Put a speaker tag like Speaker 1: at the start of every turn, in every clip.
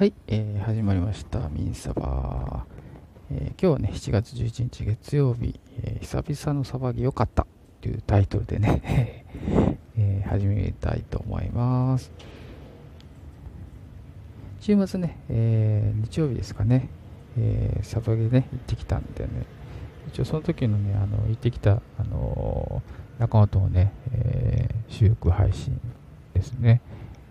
Speaker 1: はい、えー始まりました、ミンサバ、えー今日はね、7月11日月曜日、えー久々のサバゲよかった。というタイトルでね、えー始めたいと思います。週末ね、えー日曜日ですかね、えーサバゲね、行ってきたんでね、一応その時のね、あの行ってきた、あのー仲間とのね、えー収録配信ですね。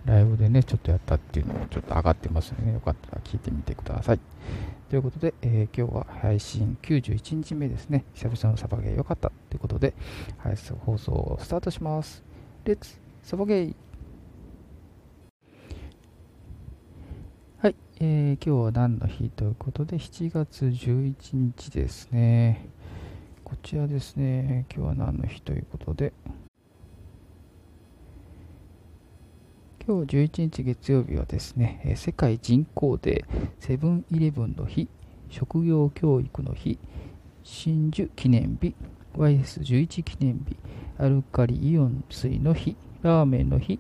Speaker 1: ライブでね、ちょっとやったっていうのもちょっと上がってますのでね、よかったら聞いてみてください。ということで、えー今日は配信91日目ですね。久々のサバゲー良かったということで、配信放送をスタートします。レッツサバゲーはい、えー今日は何の日ということで、7月11日ですね。こちらですね、今日は何の日ということで、今日11日月曜日はですね、世界人口デー、セブンイレブンの日、職業教育の日、真珠記念日、YS11 記念日、アルカリイオン水の日、ラーメンの日、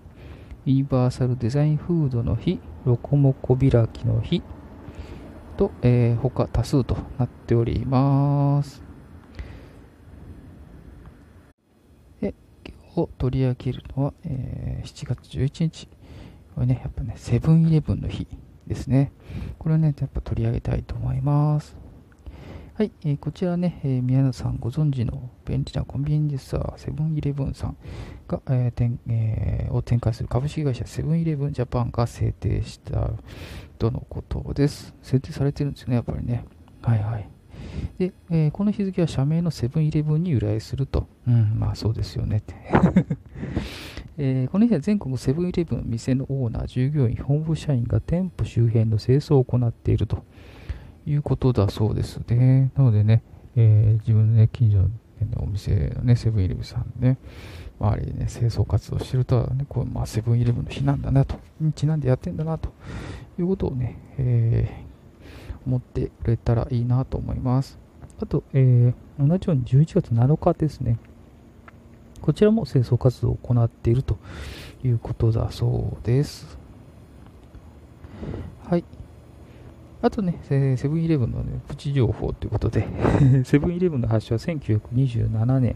Speaker 1: ユニバーサルデザインフードの日、ロコモコ開きの日と、えー他多数となっております。で今日取り上げるのは、えー7月11日。これね、やっぱね、セブンイレブンの日ですね。これをね、やっぱ取り上げたいと思います。はい、えーこちらね、えー宮野さんご存知の便利なコンビニエンスストア、セブンイレブンさんが、えー展えーを展開する株式会社セブンイレブンジャパンが制定したとのことです。制定されてるんですよね、やっぱりね。はいはい。で、えーこの日付は社名のセブンイレブンに由来すると。うん、まあそうですよねって。えーこの日は全国セブンイレブン店のオーナー、従業員、本部社員が店舗周辺の清掃を行っているということだそうですね。なのでね、えー自分の、ね、近所の、お店のね、セブンイレブンさんね、周りにね、清掃活動してると、ね、こうまあ、セブンイレブンの日なんだなと、にちなんでやってんだなということをね、えー思ってくれたらいいなと思います。あと、えー同じように11月7日ですね。こちらも清掃活動を行っているということだそうです。はい。あとね、セブンイレブンの、ね、プチ情報ということで、セブンイレブンの発祥は1927年、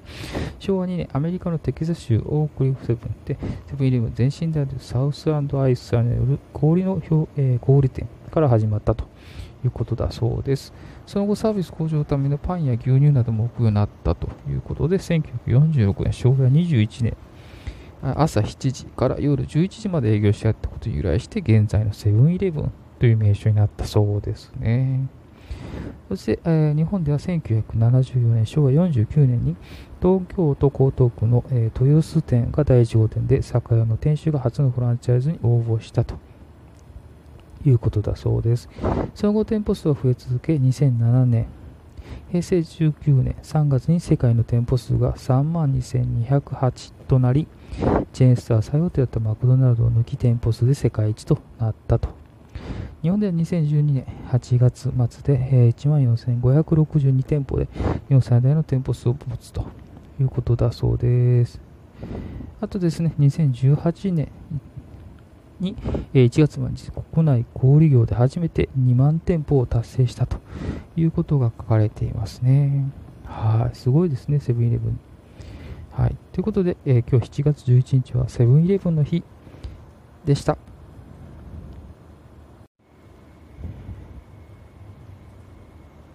Speaker 1: 昭和2年、アメリカのテキサス州オークリフセブンで、セブンイレブン前身であるサウスアイスさんによる氷の、えー小売店から始まったということだそうです。その後、サービス向上のためのパンや牛乳なども置くようになったということで、1946年、昭和21年、朝7時から夜11時まで営業してやったことに由来して、現在のセブンイレブンという名称になったそうですね。そして、えー日本では1974年、昭和49年に東京都江東区の、えー豊洲店が第1号店で、酒屋の店主が初のフランチャイズに応募したということだそうです。その後、店舗数は増え続け、2007年、平成19年3月に世界の店舗数が3万2208となり、チェーンスター最大手だったマクドナルドを抜き店舗数で世界一となったと。日本では2012年8月末でえー14,562店舗で日本最大の店舗数を持つということだそうです。あとですね、2018年にえ1月末に国内小売業で初めて2万店舗を達成したということが書かれていますね。はい、すごいですね、セブンイレブン。はい、ということで、えー今日7月11日はセブンイレブンの日でした。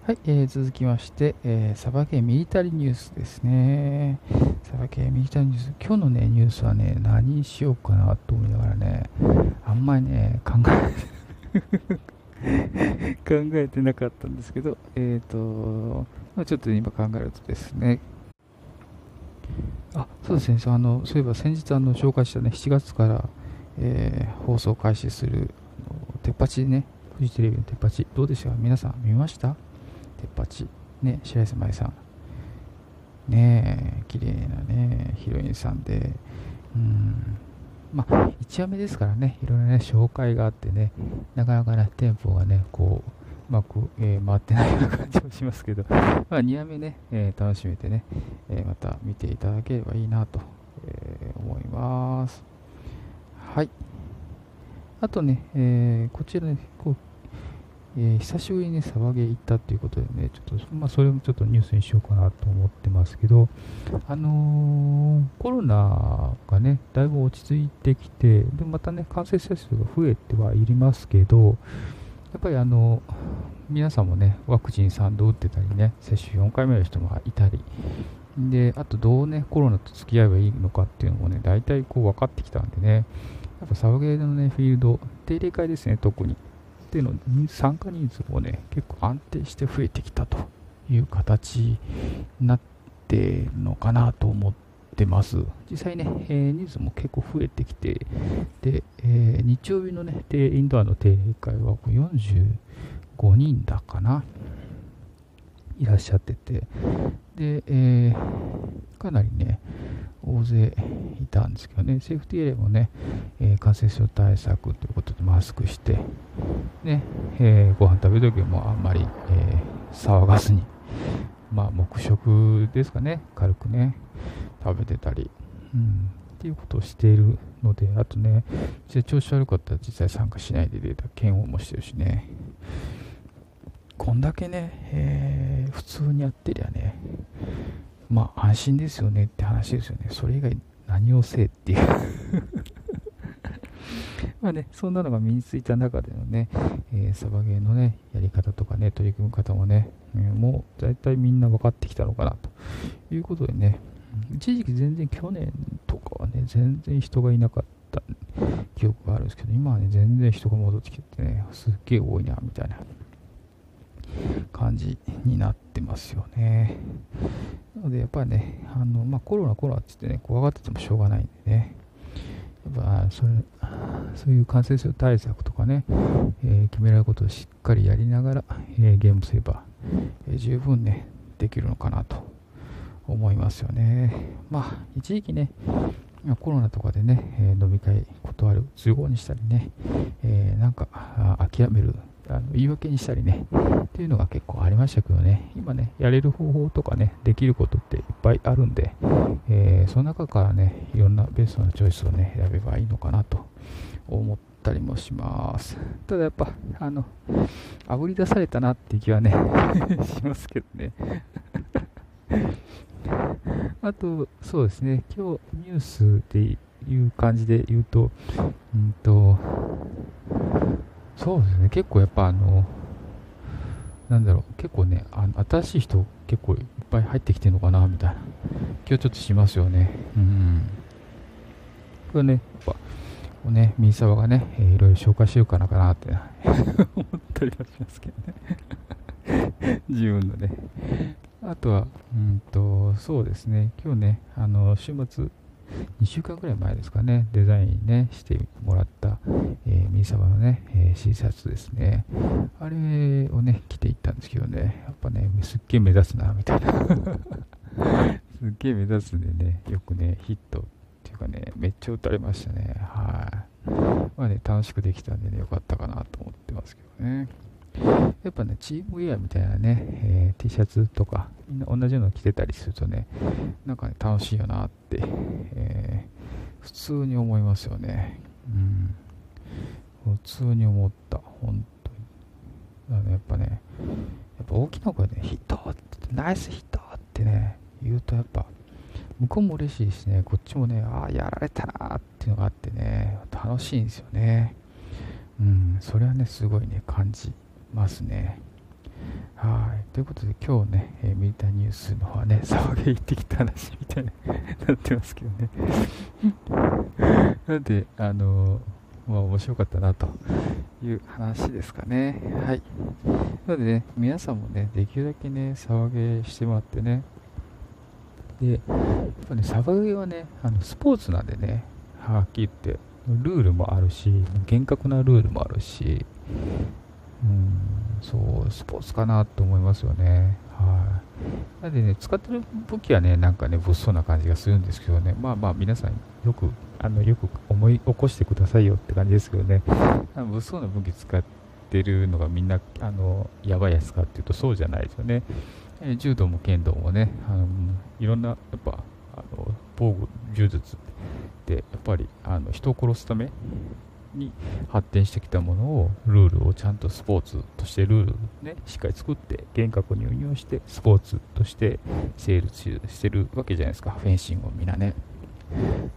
Speaker 1: はい、えー続きまして、えーサバゲーミリタリーニュースですね。サバゲーミリタリーニュース。今日のね、ニュースはね、何にしようかなと思いながらね、あんまりね、考え 考えてなかったんですけど、えっ、と、まあちょっと今考えるとですね、あ、そうですね、そあのそういえば先日あの紹介したね、7月から、えー放送開始する、あの鉄八ね、フジテレビの鉄八、どうでしたか？皆さん見ました？鉄八。ね、白石麻衣さん。ねえ、綺麗なね、ヒロインさんで、うん、まあ、1話目ですからね、いろいろね、紹介があってね、なかなかね、テンポがね、こう、うまく、えー回ってないような感じもしますけど、まあ、2話目ね、えー楽しめてね、えーまた見ていただければいいなと、えー思います。はい。あとね、えー、こちらね、こうえー、久しぶりにね、騒げ行ったっていうことでね、ちょっと、まあ、それもちょっとニュースにしようかなと思ってますけど、あのー、コロナがね、だいぶ落ち着いてきて、で、またね、感染者数が増えてはいりますけど、やっぱりあの、皆さんもね、ワクチン3度打ってたりね、接種4回目の人もいたり、で、あとどうね、コロナと付き合えばいいのかっていうのもね、大体こう分かってきたんでね、やっぱサバゲーのね、フィールド、定例会ですね、特に。っていうの参加人数もね、結構安定して増えてきたという形になってるのかなと思ってます。実際ね、えー、人数も結構増えてきて、で、えー、日曜日のね、インドアの定例会は45人だかな。いらっしゃってて、で、えー、かなりね、大勢いたんですけどね、セーフティーエリアもね、えー、感染症対策ということでマスクして、ね、えー、ご飯食べるときもあんまり、え、騒がずに、まあ、黙食ですかね、軽くね、食べてたり、うん、っていうことをしているので、あとね、調子悪かったら実際参加しないでデータ、検温もしてるしね、こんだけね、えー、普通にやってりゃね、まあ安心ですよねって話ですよね。それ以外何をせえっていう。まあね、そんなのが身についた中でのね、えー、サバゲーのね、やり方とかね、取り組み方もね、えー、もう大体みんな分かってきたのかなと。いうことでね、一時期全然去年とかはね、全然人がいなかった記憶があるんですけど、今はね、全然人が戻ってきてね、すっげえ多いな、みたいな。感じになってますよね。なので、やっぱりね、あのまあ、コロナ、コロナって言ってね、怖がっててもしょうがないんでね、やっぱそれそういう感染症対策とかね、えー、決められることをしっかりやりながら、えー、ゲームすれば、えー、十分ね、できるのかなと思いますよね。まあ、一時期ね、コロナとかでね、え飲み会断る都合にしたりね、えなんか諦めるあの言い訳にしたりね、っていうのが結構ありましたけどね、今ね、やれる方法とかね、できることっていっぱいあるんで、えー、その中からね、いろんなベストなチョイスをね、選べばいいのかなと思ったりもします。ただやっぱ、あの、あぶり出されたなっていう気はね しますけどね。あと、そうですね、今日ニュースでいう感じで言うと、うんと、そうですね、結構やっぱあの、なんだろう、結構ね、あの新しい人結構いっぱい入ってきてるのかな、みたいな気はちょっとしますよね。うん。これね、やっぱ、ね、ミーサワがね、えー、いろいろ紹介しようかなかなって 思ったりはしますけどね。自分のね。あとは、うんと、そうですね、今日ね、あの、週末、2週間ぐらい前ですかね、デザインね、してもらった、えー、ミーサバのね、えー、シーシャツですね。あれをね、着ていったんですけどね、やっぱね、すっげえ目立つな、みたいな。すっげえ目立つんでね、よくね、ヒットっていうかね、めっちゃ打たれましたね。はい。まあね、楽しくできたんでね、よかったかなと思ってますけどね。やっぱね、チームウェアみたいなね、えー、T シャツとか、みんな同じようなの着てたりするとね、なんかね、楽しいよなって、えー、普通に思いますよね。うん。普通に思った、本当に。だからね、やっぱね、やっぱ大きな声で、ね、ヒットって、ナイスヒットってね、言うとやっぱ、向こうも嬉しいしね、こっちもね、ああ、やられたなっていうのがあってね、楽しいんですよね。うん、それはね、すごいね、感じますね。はい。ということで、今日ね、えー、ミリターニュースの方はね、騒げ行ってきた話みたいになってますけどね。なんで、あのー、まあ、面白かったなという話ですかね。はい。なのでね、皆さんもね、できるだけね、騒げしてもらってね。で、やっぱね、騒げはね、あのスポーツなんでね、はっきり言って、ルールもあるし、厳格なルールもあるし、うん、そう、スポーツかなと思いますよね。はい。なんでね、使ってる武器はね、なんかね、物騒な感じがするんですけどね、まあまあ皆さんよく、あの、よく思い起こしてくださいよって感じですけどね、あの物騒な武器使ってるのがみんな、あの、やばいやつかっていうとそうじゃないですよね。え柔道も剣道もね、あのいろんな、やっぱ、あの防具、柔術って、やっぱりあの人を殺すために発展してきたものをルールをちゃんとスポーツとしてルールねしっかり作って厳格に運用してスポーツとして成立してるわけじゃないですか。フェンシングをみんなね。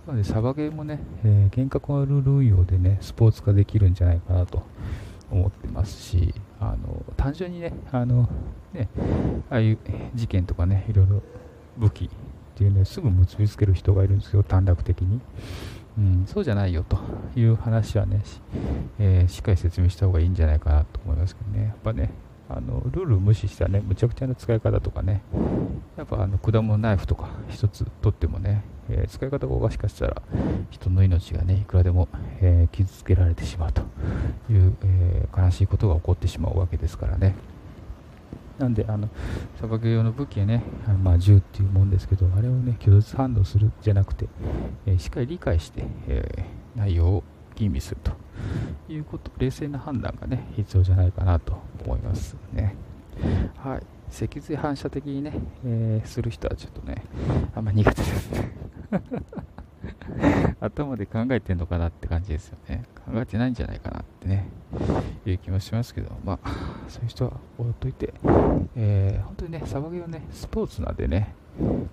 Speaker 1: なのでサバゲーもね、えー、厳格なルール運用でねスポーツ化できるんじゃないかなと思ってますしあの単純にねあのねああいう事件とかねいろいろ武器っていうねすぐ結びつける人がいるんですよ短絡的に。うん、そうじゃないよという話はねし,、えー、しっかり説明した方がいいんじゃないかなと思いますけどね、やっぱね、あのルールを無視したね、むちゃくちゃな使い方とかね、やっぱあの果物ナイフとか一つ取ってもね、えー、使い方がおかしかしたら人の命がね、いくらでも、えー、傷つけられてしまうという、え悲しいことが起こってしまうわけですからね。なんで、あの、砂漠用の武器はね、あのまあ、銃っていうもんですけど、あれをね、拒絶反応するじゃなくて、えー、しっかり理解して、えー、内容を吟味するということ、冷静な判断がね、必要じゃないかなと思いますね。はい。脊髄反射的にね、えー、する人はちょっとね、あんま苦手です。頭で考えてんのかなって感じですよね。考えてないんじゃないかなってね、いう気もしますけど、まあ、そういう人は置いといて、えー、本当にね、サバゲーはね、スポーツなんでね、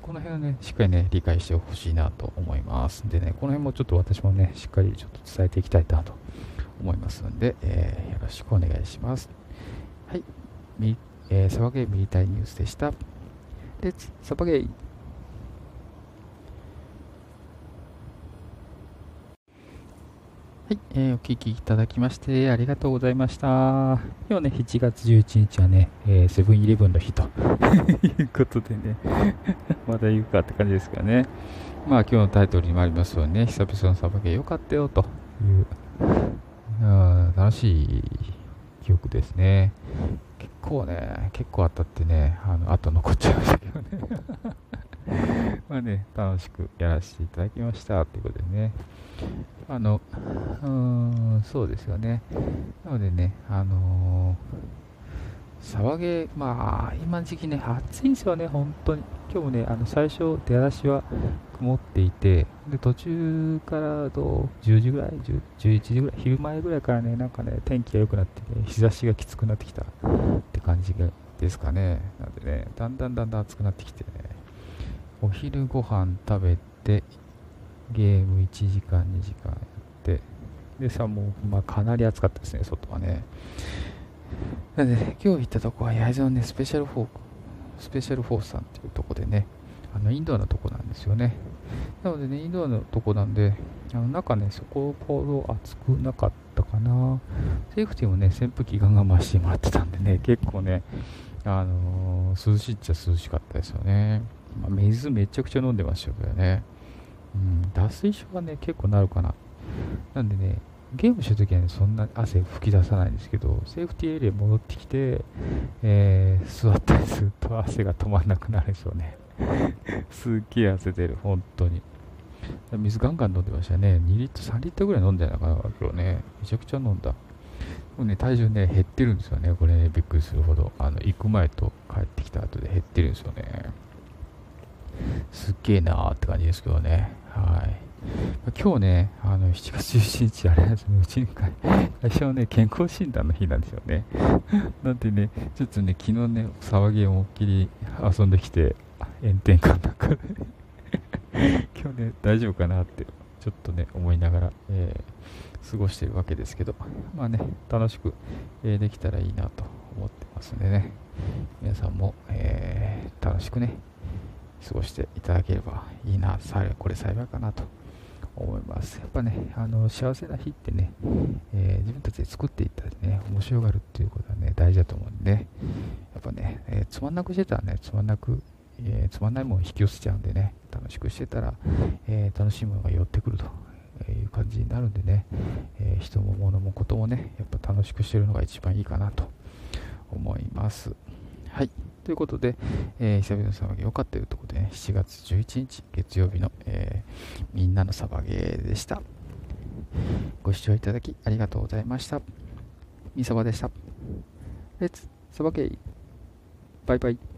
Speaker 1: この辺はね、しっかりね、理解してほしいなと思います。でね、この辺もちょっと私もね、しっかりちょっと伝えていきたいなと思いますので、えー、よろしくお願いします。はい、えー、サバゲーミリタリーニュースでした。レッツサバゲーはい、えー、お聞きいただきましてありがとうございました。今日ね、7月11日はね、え、セブンイレブンの日と いうことでね まだ言うかって感じですかね。まあ今日のタイトルにもありますよね、久々のサバゲー良かったよという、あ楽しい記憶ですね。結構ね、結構当たってね、あの、後残っちゃいましたけどねまあね、楽しくやらせていただきましたということでね。あの、うーん、そうですよね。なのでね、あのー、騒げ、まあ、今の時期ね、暑いんですよね、本当に。今日もね、あの最初、出だしは曇っていて、で途中からと10時ぐらい、11時ぐらい、昼前ぐらいからね、なんかね、天気が良くなってね、日差しがきつくなってきたって感じですかね。なんでね、だんだんだんだん暑くなってきてね、お昼ご飯食べて、ゲーム1時間、2時間やって、でさ、もう、まあ、かなり暑かったですね、外はね。なので、今日行ったとこは焼津のね、スペシャルフォー、スペシャルフォースさんっていうとこでね、あのインドアのとこなんですよね。なのでね、インドアのとこなんで、あの中ね、そこほど暑くなかったかな。セーフティーもね、扇風機ガンガン回してもらってたんでね、結構ね、あのー、涼しいっちゃ涼しかったですよね。ま、水めちゃくちゃ飲んでましたけどね。うん、脱水症がね、結構なるかな。なんでね、ゲームしてるときはね、そんな汗吹き出さないんですけど、セーフティーエリア戻ってきて、えー、座ったりすると汗が止まらなくなるでしょうね。すっげえ汗出る、本当に。水ガンガン飲んでましたね。2リットル、3リットルぐらい飲んでたのかな、今日ね。めちゃくちゃ飲んだ。もうね、体重ね、減ってるんですよね。これね、びっくりするほど。あの、行く前と帰ってきた後で減ってるんですよね。すっげえなーって感じですけどね。はい。今日ね、あの7月17日、あれですね、うちに会社はね、健康診断の日なんですよね。なんでね、ちょっとね、昨日ね、騒ぎ思いっきり遊んできて、炎天下の中で 今日ね、大丈夫かなって、ちょっとね、思いながら、えー、過ごしてるわけですけど、まあね、楽しく、えー、できたらいいなと思ってますんでね、皆さんも、えー、楽しくね、過ごしていただければいいな、これ幸いかなと思います。やっぱね、あの幸せな日ってね、えー、自分たちで作っていったりね、面白がるっていうことはね、大事だと思うんで、ねやっぱね、えー、つまんなくしてたらね、つまんなく、えー、つまんないものを引き寄せちゃうんでね、楽しくしてたら、え楽しいものが寄ってくるという感じになるんでね、え人も物もこともね、やっぱ楽しくしてるのが一番いいかなと思います。はい。ということで、えー、久々の騒ぎ良かったということで、ね、7月11日月曜日の、えー、みんなのサバゲーでした。ご視聴いただきありがとうございました。みそばでした。レッツサバゲーバイバイ。